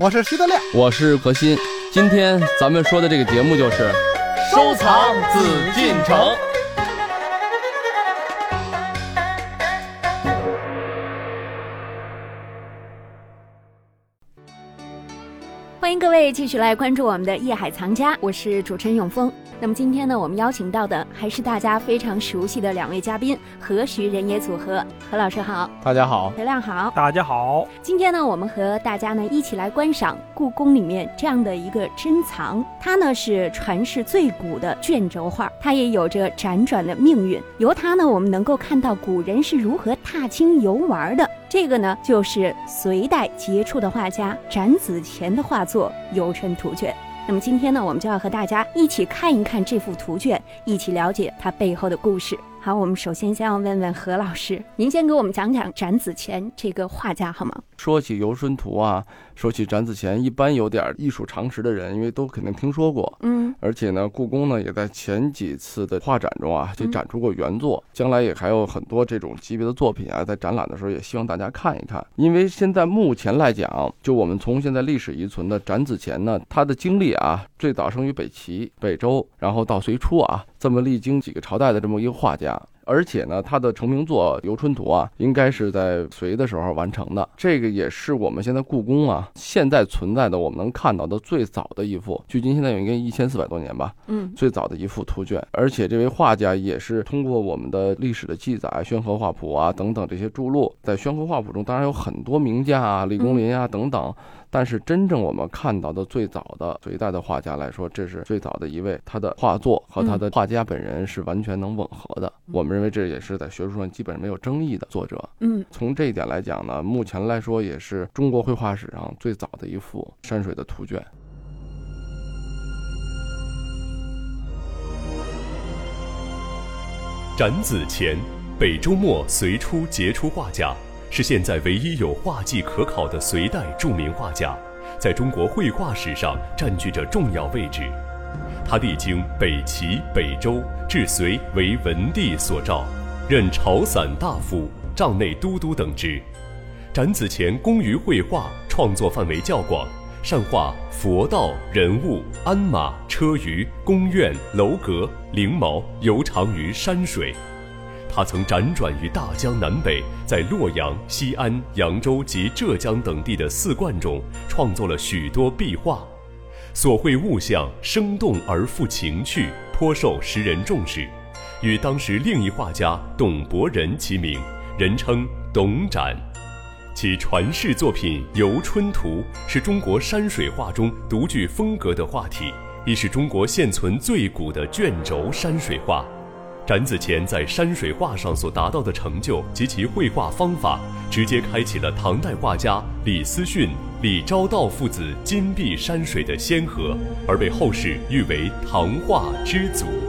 我是徐德亮，我是何鑫。今天咱们说的这个节目就是收藏紫禁城。欢迎各位继续来关注我们的《夜海藏家》，我是主持人永峰。那么今天呢，我们邀请到的还是大家非常熟悉的两位嘉宾何徐人也组合。何老师好，大家好，何亮好，大家好。今天呢，我们和大家呢一起来观赏故宫里面这样的一个珍藏，它呢是传世最古的卷轴画，它也有着辗转的命运。由它呢，我们能够看到古人是如何踏青游玩的。这个呢，就是隋代杰出的画家展子虔的画作《游春图卷》。那么今天呢，我们就要和大家一起看一看这幅图卷，一起了解它背后的故事。好，我们首先先要问问何老师，您先给我们讲讲展子虔这个画家好吗？说起游春图啊，说起展子虔，一般有点艺术常识的人，因为都肯定听说过。嗯，而且呢，故宫呢也在前几次的画展中啊，就展出过原作，将来也还有很多这种级别的作品啊，在展览的时候也希望大家看一看。因为现在目前来讲，就我们从现在历史遗存的展子虔呢，他的经历啊，最早生于北齐、北周，然后到隋初啊，这么历经几个朝代的这么一个画家。而且呢，他的成名作《游春图》啊，应该是在隋的时候完成的。这个也是我们现在故宫啊，现在存在的我们能看到的最早的一幅，距今现在有应该一千四百多年吧。嗯，最早的一幅图卷。而且这位画家也是通过我们的历史的记载，《宣和画谱》啊等等这些著录，在《宣和画谱》中当然有很多名家啊，李公麟啊等等。但是真正我们看到的最早的隋代的画家来说，这是最早的一位，他的画作和他的画家本人是完全能吻合的。我们认为这也是在学术上基本上没有争议的作者。嗯，从这一点来讲呢，目前来说也是中国绘画史上最早的一幅山水的图卷。展子虔，北周末隋初杰出画家。是现在唯一有画迹可考的隋代著名画家，在中国绘画史上占据着重要位置。他历经北齐、北周，至隋为文帝所召，任朝散大夫、帐内都督等职。展子虔工于绘画，创作范围较广，善画佛道、人物、鞍马、车舆、宫苑、楼阁、翎毛，尤长于山水。他曾辗转于大江南北，在洛阳、西安、扬州及浙江等地的寺观中创作了许多壁画，所绘物象生动而富情趣，颇受时人重视，与当时另一画家董伯仁齐名，人称董展。其传世作品《游春图》是中国山水画中独具风格的画体，亦是中国现存最古的卷轴山水画。展子虔在山水画上所达到的成就及其绘画方法，直接开启了唐代画家李思训、李昭道父子金碧山水的先河，而被后世誉为唐画之祖。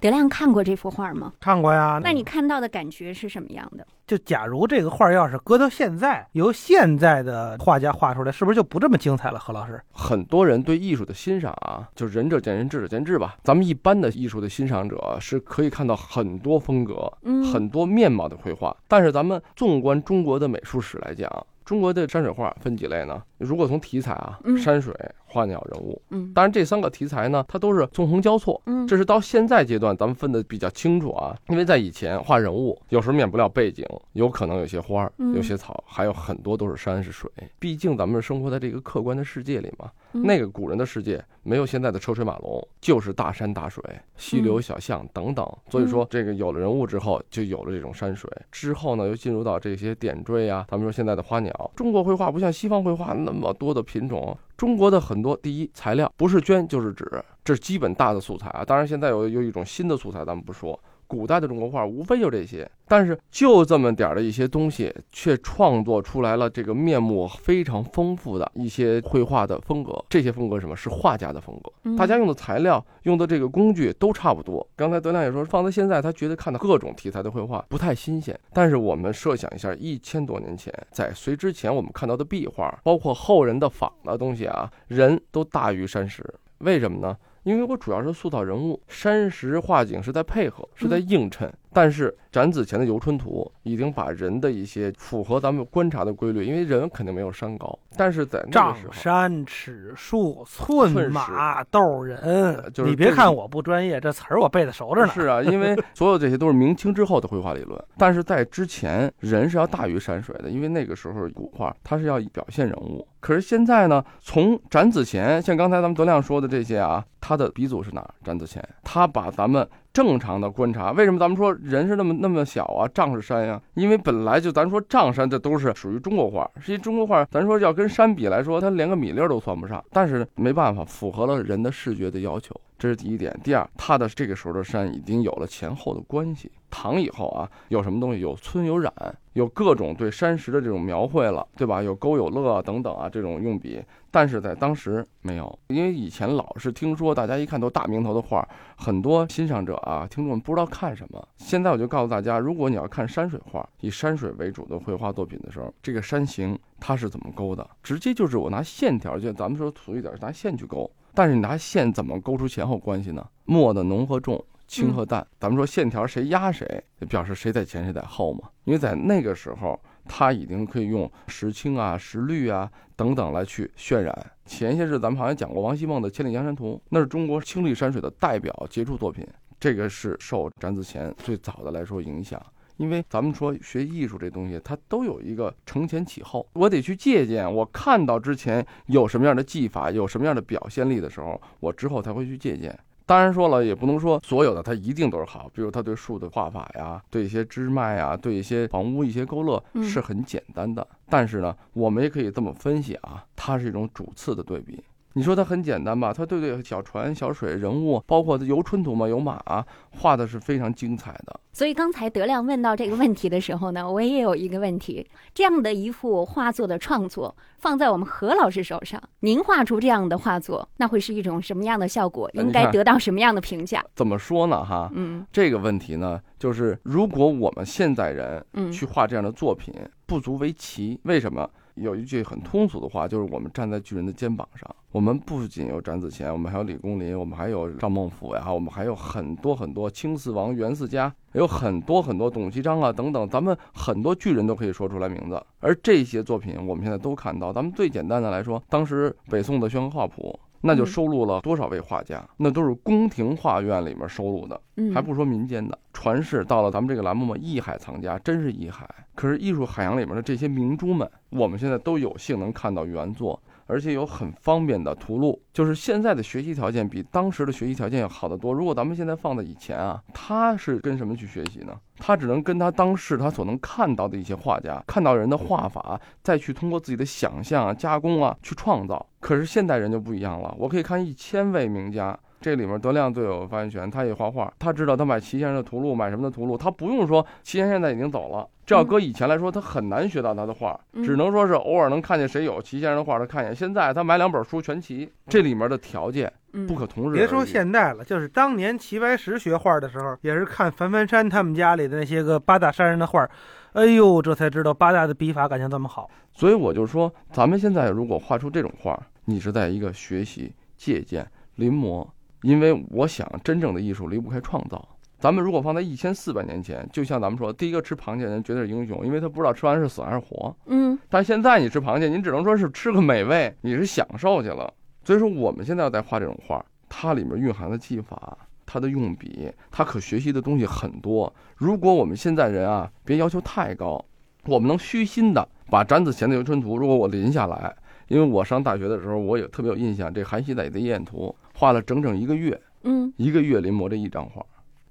德亮看过这幅画吗？看过呀。那你看到的感觉是什么样的？就假如这个画要是搁到现在，由现在的画家画出来，是不是就不这么精彩了？何老师，很多人对艺术的欣赏啊，就仁者见仁，智者见智吧。咱们一般的艺术的欣赏者是可以看到很多风格、很多面貌的绘画，但是咱们纵观中国的美术史来讲，中国的山水画分几类呢？如果从题材啊，山水。花鸟人物，嗯，当然这三个题材呢，它都是纵横交错，嗯，这是到现在阶段咱们分的比较清楚啊，因为在以前画人物，有时候免不了背景，有可能有些花儿，有些草，还有很多都是山是水，毕竟咱们生活在这个客观的世界里嘛，那个古人的世界没有现在的车水马龙，就是大山大水、溪流小巷等等，所以说这个有了人物之后，就有了这种山水，之后呢又进入到这些点缀啊，咱们说现在的花鸟，中国绘画不像西方绘画那那么多的品种。中国的很多第一材料不是绢就是纸，这是基本大的素材啊。当然现在有有一种新的素材，咱们不说。古代的中国画无非就这些，但是就这么点儿的一些东西，却创作出来了这个面目非常丰富的一些绘画的风格。这些风格什么是画家的风格？大家用的材料、用的这个工具都差不多。刚才德亮也说，放在现在，他觉得看到各种题材的绘画不太新鲜。但是我们设想一下，一千多年前，在隋之前，我们看到的壁画，包括后人的仿的东西啊，人都大于山石。为什么呢？因为我主要是塑造人物，山石画景是在配合，是在映衬。但是展子虔的游春图已经把人的一些符合咱们观察的规律，因为人肯定没有山高，但是在那丈个时候，山、尺树、寸寸马、斗人，就是你别看我不专业，这词儿我背的熟着呢。是啊，因为 所有这些都是明清之后的绘画理论，但是在之前，人是要大于山水的，因为那个时候古画它是要表现人物。可是现在呢，从展子虔，像刚才咱们德亮说的这些啊，他的鼻祖是哪儿？展子虔，他把咱们正常的观察，为什么咱们说人是那么那么小啊？丈是山呀、因为本来就咱说丈山，这都是属于中国画，实际中国画，咱说要跟山比来说，它连个米粒儿都算不上。但是没办法，符合了人的视觉的要求，这是第一点。第二，它的这个时候的山已经有了前后的关系。唐以后啊，有什么东西？有村有染，有各种对山石的这种描绘了，对吧？有勾有勒等等啊这种用笔，但是在当时没有，因为以前老是听说大家一看都大名头的画，很多欣赏者啊、听众们不知道看什么。现在我就告诉大家，如果你要看山水画，以山水为主的绘画作品的时候，这个山形它是怎么勾的？直接就是我拿线条，就咱们说土一点，拿线去勾。但是你拿线怎么勾出前后关系呢？墨的浓和重。轻和淡，咱们说线条谁压谁，表示谁在前谁在后嘛。因为在那个时候，他已经可以用石青啊、石绿啊等等来去渲染。前些日咱们好像讲过王希孟的《千里江山图》，那是中国青绿山水的代表杰出作品。这个是受展子虔最早的来说影响。因为咱们说学艺术这东西，它都有一个承前启后，我得去借鉴。我看到之前有什么样的技法，有什么样的表现力的时候，我之后才会去借鉴。当然说了，也不能说所有的它一定都是好，比如他对树的画法呀，对一些枝脉啊，对一些房屋一些勾勒嗯是很简单的。但是呢，我们也可以这么分析啊，它是一种主次的对比。你说它很简单吧？它对对小船、小水、人物，包括游春图嘛，有马、画的是非常精彩的。所以刚才德亮问到这个问题的时候呢，我也有一个问题：这样的一幅画作的创作放在我们何老师手上，您画出这样的画作，那会是一种什么样的效果？应该得到什么样的评价？怎么说呢？哈，嗯这个问题呢，就是如果我们现代人嗯去画这样的作品，不足为奇。为什么？有一句很通俗的话，就是我们站在巨人的肩膀上。我们不仅有展子虔，我们还有李公麟，我们还有赵孟俯呀，我们还有很多很多青四王、袁四家，有很多很多董其昌啊等等，咱们很多巨人都可以说出来名字。而这些作品，我们现在都看到。咱们最简单的来说，当时北宋的宣和画谱。那就嗯收录了多少位画家？那都是宫廷画院里面收录的。嗯，还不说民间的传世，到了咱们这个栏目嘛，艺海藏家真是艺海。可是艺术海洋里面的这些明珠们，我们现在都有幸能看到原作，而且有很方便的图路。就是现在的学习条件比当时的学习条件要好得多。如果咱们现在放在以前啊，他是跟什么去学习呢？他只能跟他当时他所能看到的一些画家，看到人的画法，再去通过自己的想象啊、加工啊去创造。可是现代人就不一样了，我可以看一千位名家。这里面德亮最有发言权，他也画画，他知道他买齐先生的图录，买什么的图录，他不用说齐先生现在已经走了。这要搁以前来说，他很难学到他的画，嗯只能说是偶尔能看见谁有齐先生的画，他看见。现在他买两本书全齐，这里面的条件嗯不可同日而语。别说现代了，就是当年齐白石学画的时候，也是看樊樊山他们家里的那些个八大山人的画，哎呦，这才知道八大的笔法感情这么好。所以我就说，咱们现在如果画出这种画，你是在一个学习、借鉴、临摹，因为我想真正的艺术离不开创造。咱们如果放在一千四百年前，就像咱们说，第一个吃螃蟹的人绝对是英雄，因为他不知道吃完是死还是活。嗯但现在你吃螃蟹，你只能说是吃个美味，你是享受去了。所以说，我们现在要在画这种画，它里面蕴含的技法、它的用笔、它可学习的东西很多。如果我们现在人啊，别要求太高，我们能虚心的把展子虔的《游春图》，如果我临下来，因为我上大学的时候，我也特别有印象，这韩熙载的《夜宴图》画了整整一个月，嗯一个月临摹这一张画，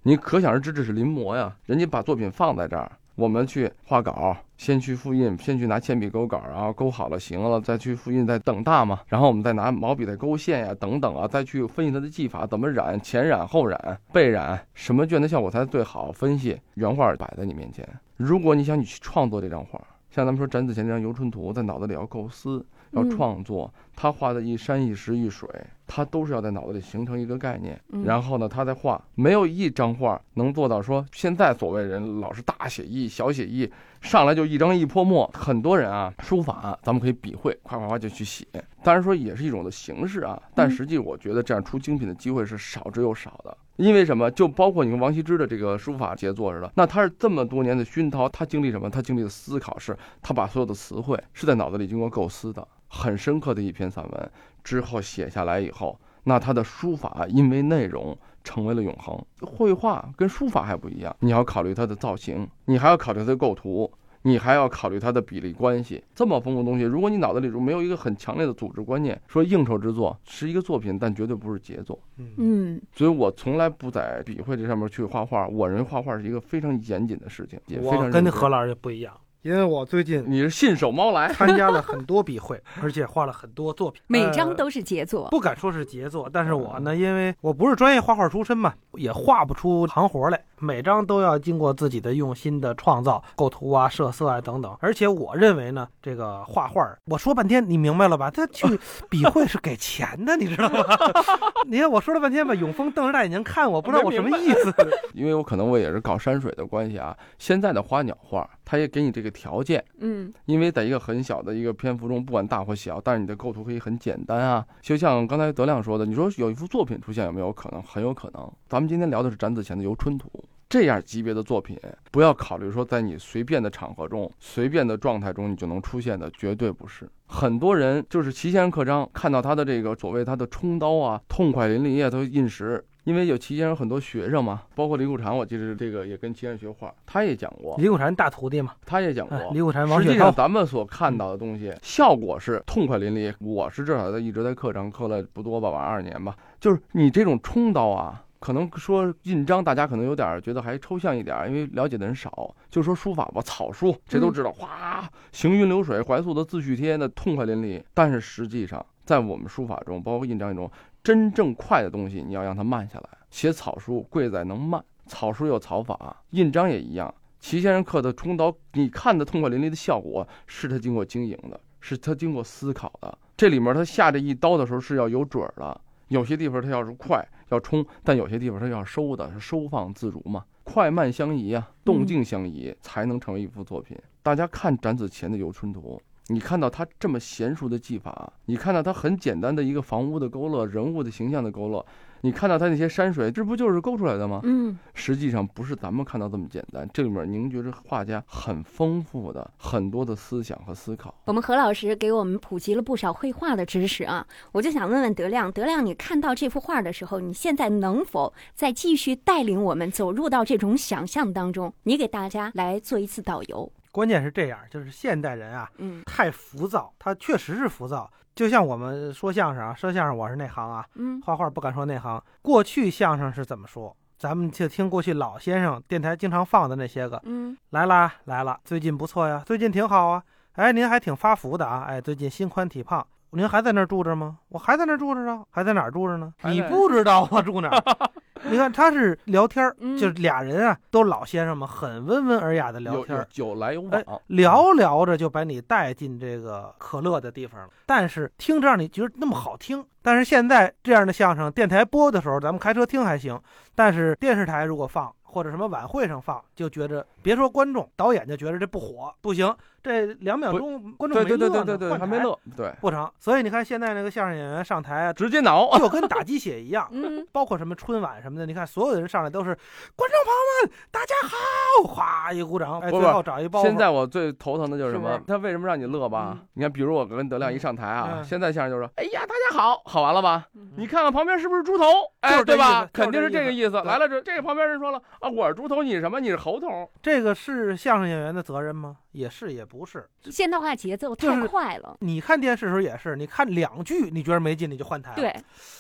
你可想而知这是临摹呀。人家把作品放在这儿，我们去画稿，先去复印，先去拿铅笔勾稿，然后勾好了行了，再去复印，再等大嘛。然后我们再拿毛笔再勾线呀，等等啊，再去分析它的技法，怎么染，前染后染，背染，什么卷的效果才最好。分析原画摆在你面前，如果你想你去创作这张画，像咱们说展子虔这张《游春图》，在脑子里要构思，要嗯创作，他画的一山一石一水，他都是要在脑子里形成一个概念，嗯然后呢，他再画，没有一张画能做到说现在所谓人老是大写意、小写意，上来就一张一泼墨。很多人啊，书法咱们可以笔会，夸夸夸就去写，当然说也是一种的形式啊，但嗯实际我觉得这样出精品的机会是少之又少的。因为什么？就包括你跟王羲之的这个书法杰作似的，那他是这么多年的熏陶，他经历什么？他经历的思考是，他把所有的词汇是在脑子里经过构思的，很深刻的一篇散文之后写下来以后，那他的书法因为内容成为了永恒。绘画跟书法还不一样，你要考虑它的造型，你还要考虑它的构图。你还要考虑它的比例关系，这么丰富的东西，如果你脑子里没有一个很强烈的组织观念，说应酬之作是一个作品，但绝对不是杰作。嗯，所以我从来不在笔会这上面去画画。我认为画画是一个非常严谨的事情，也非常我跟那何老师不一样，因为我最近你是信手猫来，参加了很多笔会，而且画了很多作品，每张呃都是杰作。不敢说是杰作，但是我呢，因为我不是专业画画出身嘛，也画不出行活来，每张都要经过自己的用心的创造、构图啊、设色啊等等。而且我认为呢，这个画画，我说半天，你明白了吧？他去 笔会是给钱的，你知道吗？你看我说了半天吧，永峰瞪着大眼睛看我，不知道我什么意思。因为我可能我也是搞山水的关系啊。现在的花鸟画，它也给你这个条件，嗯因为在一个很小的一个篇幅中，不管大或小，但是你的构图可以很简单啊。就像刚才德亮说的，你说有一幅作品出现有没有可能？很有可能。咱们今天聊的是展子虔的《游春图》。这样级别的作品，不要考虑说在你随便的场合中、随便的状态中你就能出现的，绝对不是。很多人就是齐先生刻章，看到他的这个所谓他的冲刀啊，痛快淋漓啊，都印实。因为有齐先生很多学生嘛，包括李苦禅，我记得这个也跟齐先生学画，他也讲过，李苦禅大徒弟嘛，他也讲过哎，李苦禅、王实际上，咱们所看到的东西，效果是痛快淋漓。我是至少在一直在课上课了不多吧，晚二年吧。就是你这种冲刀啊，可能说印章，大家可能有点觉得还抽象一点，因为了解的人少。就说书法吧，草书谁都知道，哗，行云流水，怀素的自叙帖那痛快淋漓。但是实际上，在我们书法中，包括印章中，真正快的东西，你要让它慢下来。写草书贵在能慢，草书有草法，印章也一样。齐先生刻的冲刀，你看的痛快淋漓的效果，是他经过经营的，是他经过思考的。这里面他下这一刀的时候是要有准儿的，有些地方他要是快要冲，但有些地方他要收的，收放自如嘛，快慢相宜啊，动静相宜，才能成为一幅作品。大家看展子虔的《游春图》。你看到他这么娴熟的技法，你看到他很简单的一个房屋的勾勒、人物的形象的勾勒，你看到他那些山水，这不就是勾出来的吗？嗯，实际上不是咱们看到这么简单，这里面凝聚着画家很丰富的很多的思想和思考。我们何老师给我们普及了不少绘画的知识啊，我就想问问德亮，德亮，你看到这幅画的时候，你现在能否再继续带领我们走入到这种想象当中？你给大家来做一次导游。关键是这样，就是现代人啊，嗯太浮躁，他确实是浮躁。就像我们说相声啊，说相声我是内行啊，嗯画画不敢说内行。过去相声是怎么说？咱们就听过去老先生电台经常放的那些个，嗯来啦来了，最近不错呀，最近挺好啊。哎，您还挺发福的啊，哎，最近心宽体胖。您还在那儿住着吗？我还在那儿住着啊，还在哪儿住着呢？你不知道我，住哪儿？你看他是聊天儿，嗯就是俩人啊，都老先生嘛，很温文尔雅的聊天儿有。有来有哎往，聊聊着就把你带进这个可乐的地方了，但是听着让你觉得那么好听。但是现在这样的相声，电台播的时候，咱们开车听还行，但是电视台如果放或者什么晚会上放，就觉着别说观众，导演就觉得这不火，不行，这两秒钟观众对对没乐呢对对对对，换台还没乐，对，不成。所以你看现在那个相声演员上台啊，直接挠。就跟打鸡血一样。嗯，包括什么春晚什么的，你看所有的人上来都是观众朋友们，大家好，哗一鼓掌，哎，最后找一包袱。现在我最头疼的就是什么？他为什么让你乐吧嗯？你看，比如我跟德亮一上台啊，嗯现在相声就说：“哎呀，大家好，好完了吧？嗯你看看旁边是不是猪头？哎，对吧？肯定是这这个意思。来了这这个旁边人说了啊，我是猪头，你是什么？你是猴头。这个是相声演员的责任吗？也是，也不是。现代化节奏太就是快了。你看电视的时候也是，你看两句你觉得没劲，你就换台。，对，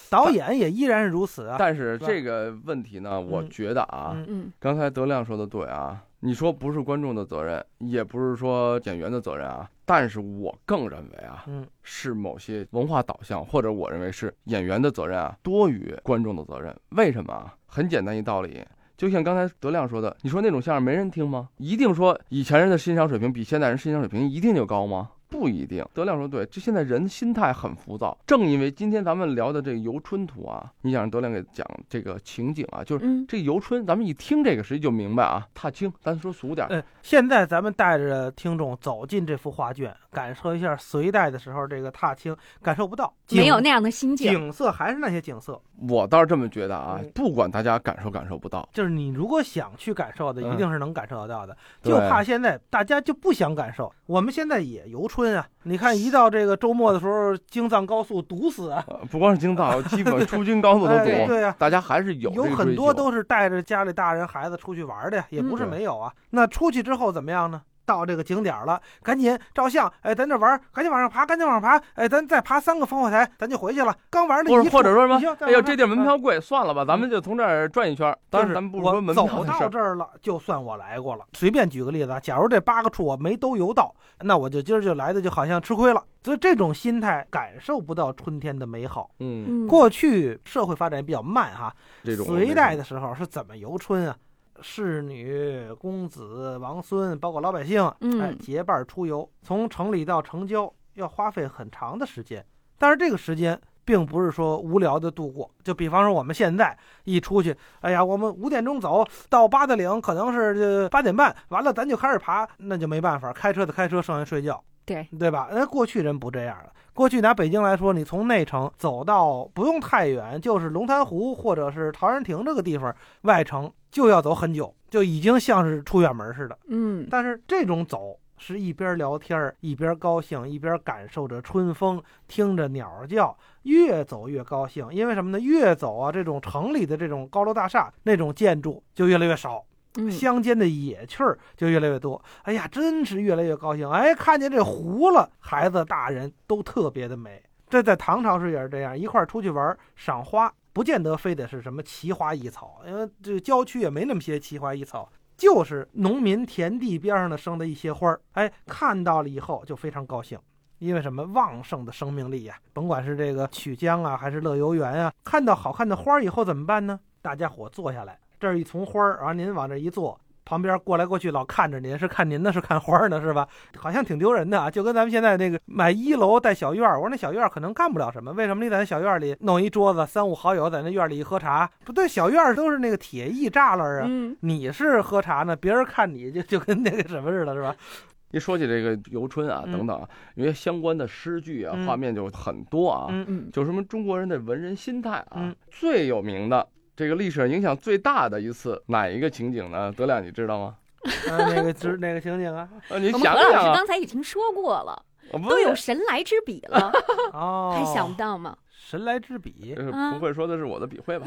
导演也依然是如此啊。但是这个问题呢，我嗯觉得啊，嗯嗯刚才德亮说的对啊，你说不是观众的责任，也不是说演员的责任啊，但是我更认为啊，嗯，是某些文化导向，或者我认为是演员的责任啊，多于观众的责任。为什么啊？很简单一道理。就像刚才德亮说的，你说那种相声没人听吗？一定说以前人的欣赏水平比现在人欣赏水平一定就高吗？不一定。德亮说对，这现在人心态很浮躁。正因为今天咱们聊的这个游春图啊，你想让德亮给讲这个情景啊，就是嗯这游春，咱们一听这个实际就明白啊，踏青，咱说俗点儿，呃，现在咱们带着听众走进这幅画卷，感受一下隋代的时候这个踏青，感受不到，景没有那样的心境。景色还是那些景色，我倒是这么觉得啊嗯，不管大家感受感受不到，就是你如果想去感受的，嗯一定是能感受得到的。对就怕现在大家就不想感受。我们现在也游春啊，你看一到这个周末的时候，京藏高速堵死啊，呃不光是京藏，基本出京高速都哎堵，对呀、大家还是有有很多都是带着家里大人孩子出去玩的呀，也不是嗯没有啊。那出去之后怎么样呢？到这个景点了，赶紧照相，哎，咱这玩，赶紧往上爬，赶紧往上爬，哎，咱再爬三个烽火台，咱就回去了。刚玩的或一者或者说什么哎呦，这地儿门嗯票贵，算了吧，咱们就从这儿转一圈儿。当然，就是咱们不说门票走的事儿，到这儿了，就算我来过了。随便举个例子啊，假如这八个处我没都游到，那我就今儿就来的就好像吃亏了。所以这种心态感受不到春天的美好。嗯，嗯，过去社会发展比较慢哈，这种隋代的时候是怎么游春啊？侍女、公子、王孙，包括老百姓，嗯哎，结伴出游，从城里到城郊要花费很长的时间。但是这个时间并不是说无聊的度过，就比方说我们现在一出去，哎呀，我们五点钟走到八达岭，可能是这八点半，完了咱就开始爬，那就没办法，开车的开车，剩下睡觉。对对吧？那过去人不这样了。过去拿北京来说，你从内城走到不用太远，就是龙潭湖或者是陶然亭这个地方，外城就要走很久，就已经像是出远门似的。嗯但是这种走是一边聊天儿一边高兴，一边感受着春风，听着鸟叫，越走越高兴。因为什么呢？越走啊，这种城里的这种高楼大厦那种建筑就越来越少。嗯，乡间的野趣儿就越来越多。哎呀，真是越来越高兴！哎，看见这湖了，孩子大人都特别的美。这在唐朝时也是这样，一块儿出去玩赏花，不见得非得是什么奇花异草，因为这郊区也没那么些奇花异草，就是农民田地边上的生的一些花儿。哎，看到了以后就非常高兴。因为什么旺盛的生命力呀、甭管是这个曲江啊，还是乐游园啊，看到好看的花儿以后怎么办呢？大家伙坐下来，这儿一丛花儿，然后您往这一坐，旁边过来过去老看着您，是看您呢，是看花儿呢，是吧？好像挺丢人的啊，就跟咱们现在那个买一楼带小院儿，我说那小院儿可能干不了什么，为什么你在那小院儿里弄一桌子，三五好友在那院儿里一喝茶？不对，小院儿都是那个铁艺栅栏啊，嗯你是喝茶呢，别人看你就就跟那个什么似的，是吧？一说起这个游春啊嗯等等啊，因为相关的诗句啊嗯画面就很多啊，嗯嗯就什么中国人的文人心态啊嗯，最有名的这个历史上影响最大的一次哪一个情景呢？德亮，你知道吗？啊，那个是那个情景啊，呃，你我们何老师想想啊，刚才已经说过了，都有，神来之笔了，哦，还想不到吗？神来之笔，不会说的是我的笔会吧？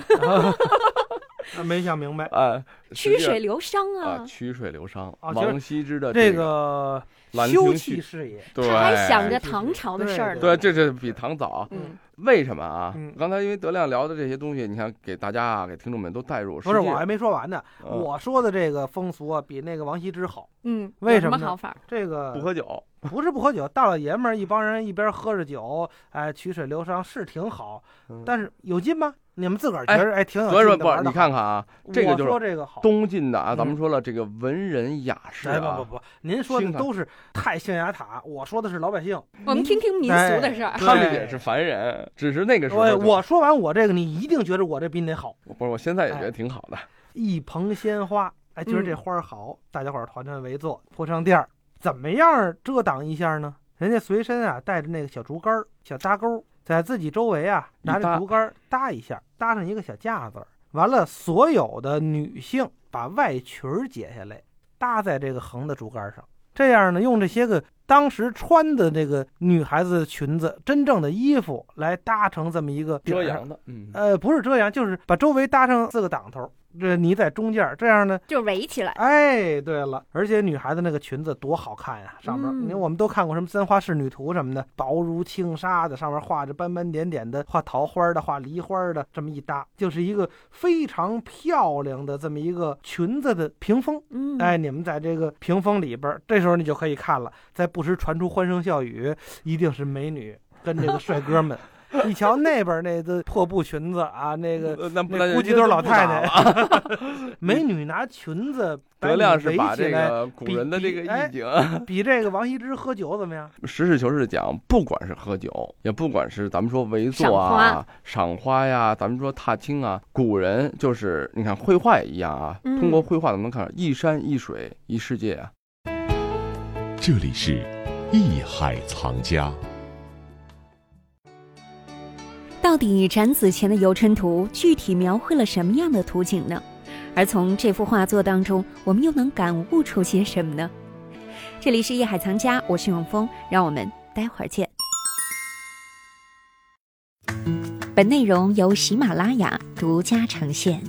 啊没想明白。啊，曲水流觞啊，啊，曲水流觞，王羲之的这个个休憩事业，对，他还想着唐朝的事儿呢。对，这是比唐早。嗯为什么啊嗯？刚才因为德亮聊的这些东西，你看给大家啊，给听众们都带入。不是我还没说完呢。嗯我说的这个风俗啊，比那个王羲之好。嗯，为什么呢么好法？这个不喝酒，不是不喝酒，大老爷们儿一帮人一边喝着酒，哎，曲水流觞是挺好，嗯但是有劲吗？你们自个儿觉着哎挺有所以说不，劲的玩的。你看看啊，这个就是。东晋的啊，嗯咱们说了这个文人雅士哎啊，不不不，您说的都是太象牙塔，我说的是老百姓。我们听听民俗的事儿。对他们也是凡人，只是那个时候我我说完我这个，你一定觉得我这比你好。不是，我现在也觉得挺好的。一捧鲜花，哎，觉得这嗯花儿好，大家伙儿团团围坐，铺上垫儿，怎么样遮挡一下呢？人家随身啊带着那个小竹竿儿、小搭钩儿，在自己周围啊拿着竹竿儿搭一下，搭上一个小架子。完了，所有的女性把外裙儿解下来，搭在这个横的竹竿上。这样呢，用这些个当时穿的这个女孩子的裙子、真正的衣服来搭成这么一个遮阳的，嗯，呃，不是遮阳，就是把周围搭上四个挡头，这泥在中间儿，这样呢，就围起来。哎，对了，而且女孩子那个裙子多好看呀，上面，嗯你看我们都看过什么三花仕女图什么的，薄如轻纱的，上面画着斑斑点点的，画桃花的，画梨花的，这么一搭，就是一个非常漂亮的这么一个裙子的屏风。嗯，哎，你们在这个屏风里边儿，这时候你就可以看了，在不时传出欢声笑语，一定是美女跟这个帅哥们。一瞧那边那个破布裙子啊，那个呃那估计都是老太太太。美女拿裙子把 德你亮是把这个古人的这个意境，比这个王羲之喝酒怎么样？实事求是讲，不管是喝酒，也不管是咱们说围坐啊、赏花呀，咱们说踏青啊，古人就是你看绘画也一样啊，嗯通过绘画咱们能看到一山一水一世界啊。这里是艺海藏家。到底展子虔的《游春图》具体描绘了什么样的图景呢？而从这幅画作当中，我们又能感悟出些什么呢？这里是夜海藏家，我是永峰，让我们待会儿见。本内容由喜马拉雅独家呈现。